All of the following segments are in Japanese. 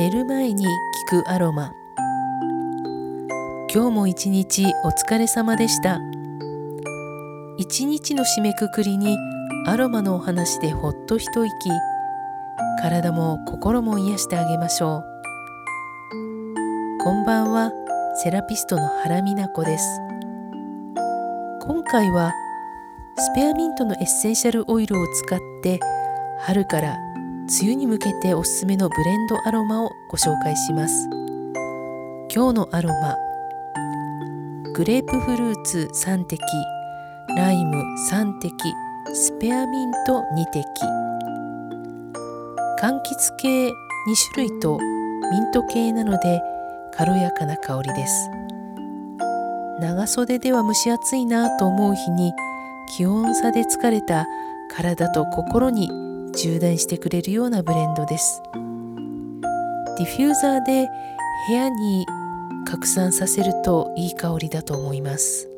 寝る前に聞くアロマ。今日も一日お疲れ様でした。一日の締めくくりにアロマのお話でほっと一息。体も心も癒してあげましょう。こんばんはセラピストの原美奈子です。今回はスペアミントのエッセンシャルオイルを使って春から梅雨に向けておすすめのブレンドアロマをご紹介します。今日のアロマ。グレープフルーツ3滴。ライム3滴。スペアミント2滴。柑橘系2種類とミント系なので軽やかな香りです。長袖では蒸し暑いなと思う日に気温差で疲れた体と心に充電してくれるようなブレンドです。ディフューザーで部屋に拡散させるといい香りだと思います。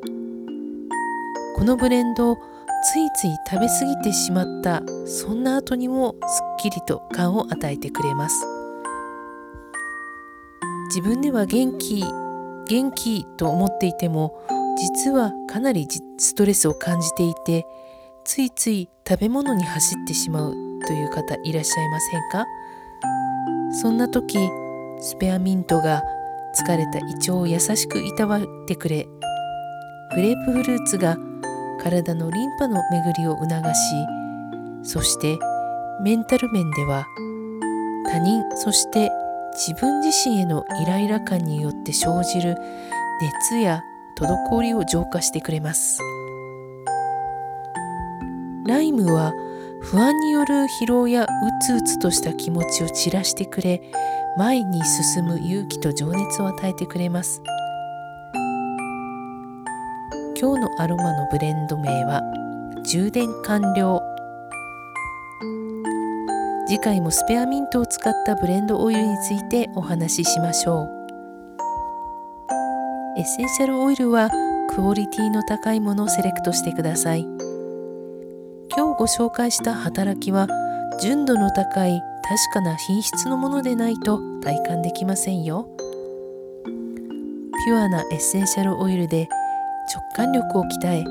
このブレンドついつい食べ過ぎてしまったそんな後にもすっきりと感を与えてくれます。自分では元気元気と思っていても実はかなりストレスを感じていてついつい食べ物に走ってしまう。という方いらっしゃいませんか？そんな時スペアミントが疲れた胃腸を優しくいたわってくれグレープフルーツが体のリンパの巡りを促しそしてメンタル面では他人そして自分自身へのイライラ感によって生じる熱や滞りを浄化してくれます。ライムは不安による疲労やうつうつとした気持ちを散らしてくれ前に進む勇気と情熱を与えてくれます。今日のアロマのブレンド名は充電完了。次回もスペアミントを使ったブレンドオイルについてお話ししましょう。エッセンシャルオイルはクオリティの高いものをセレクトしてください。今日ご紹介した働きは純度の高い確かな品質のものでないと体感できませんよ。ピュアなエッセンシャルオイルで直感力を鍛え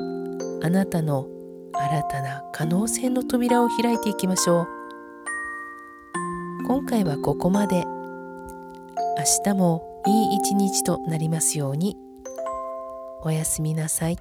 あなたの新たな可能性の扉を開いていきましょう。今回はここまで。明日もいい一日となりますように。おやすみなさい。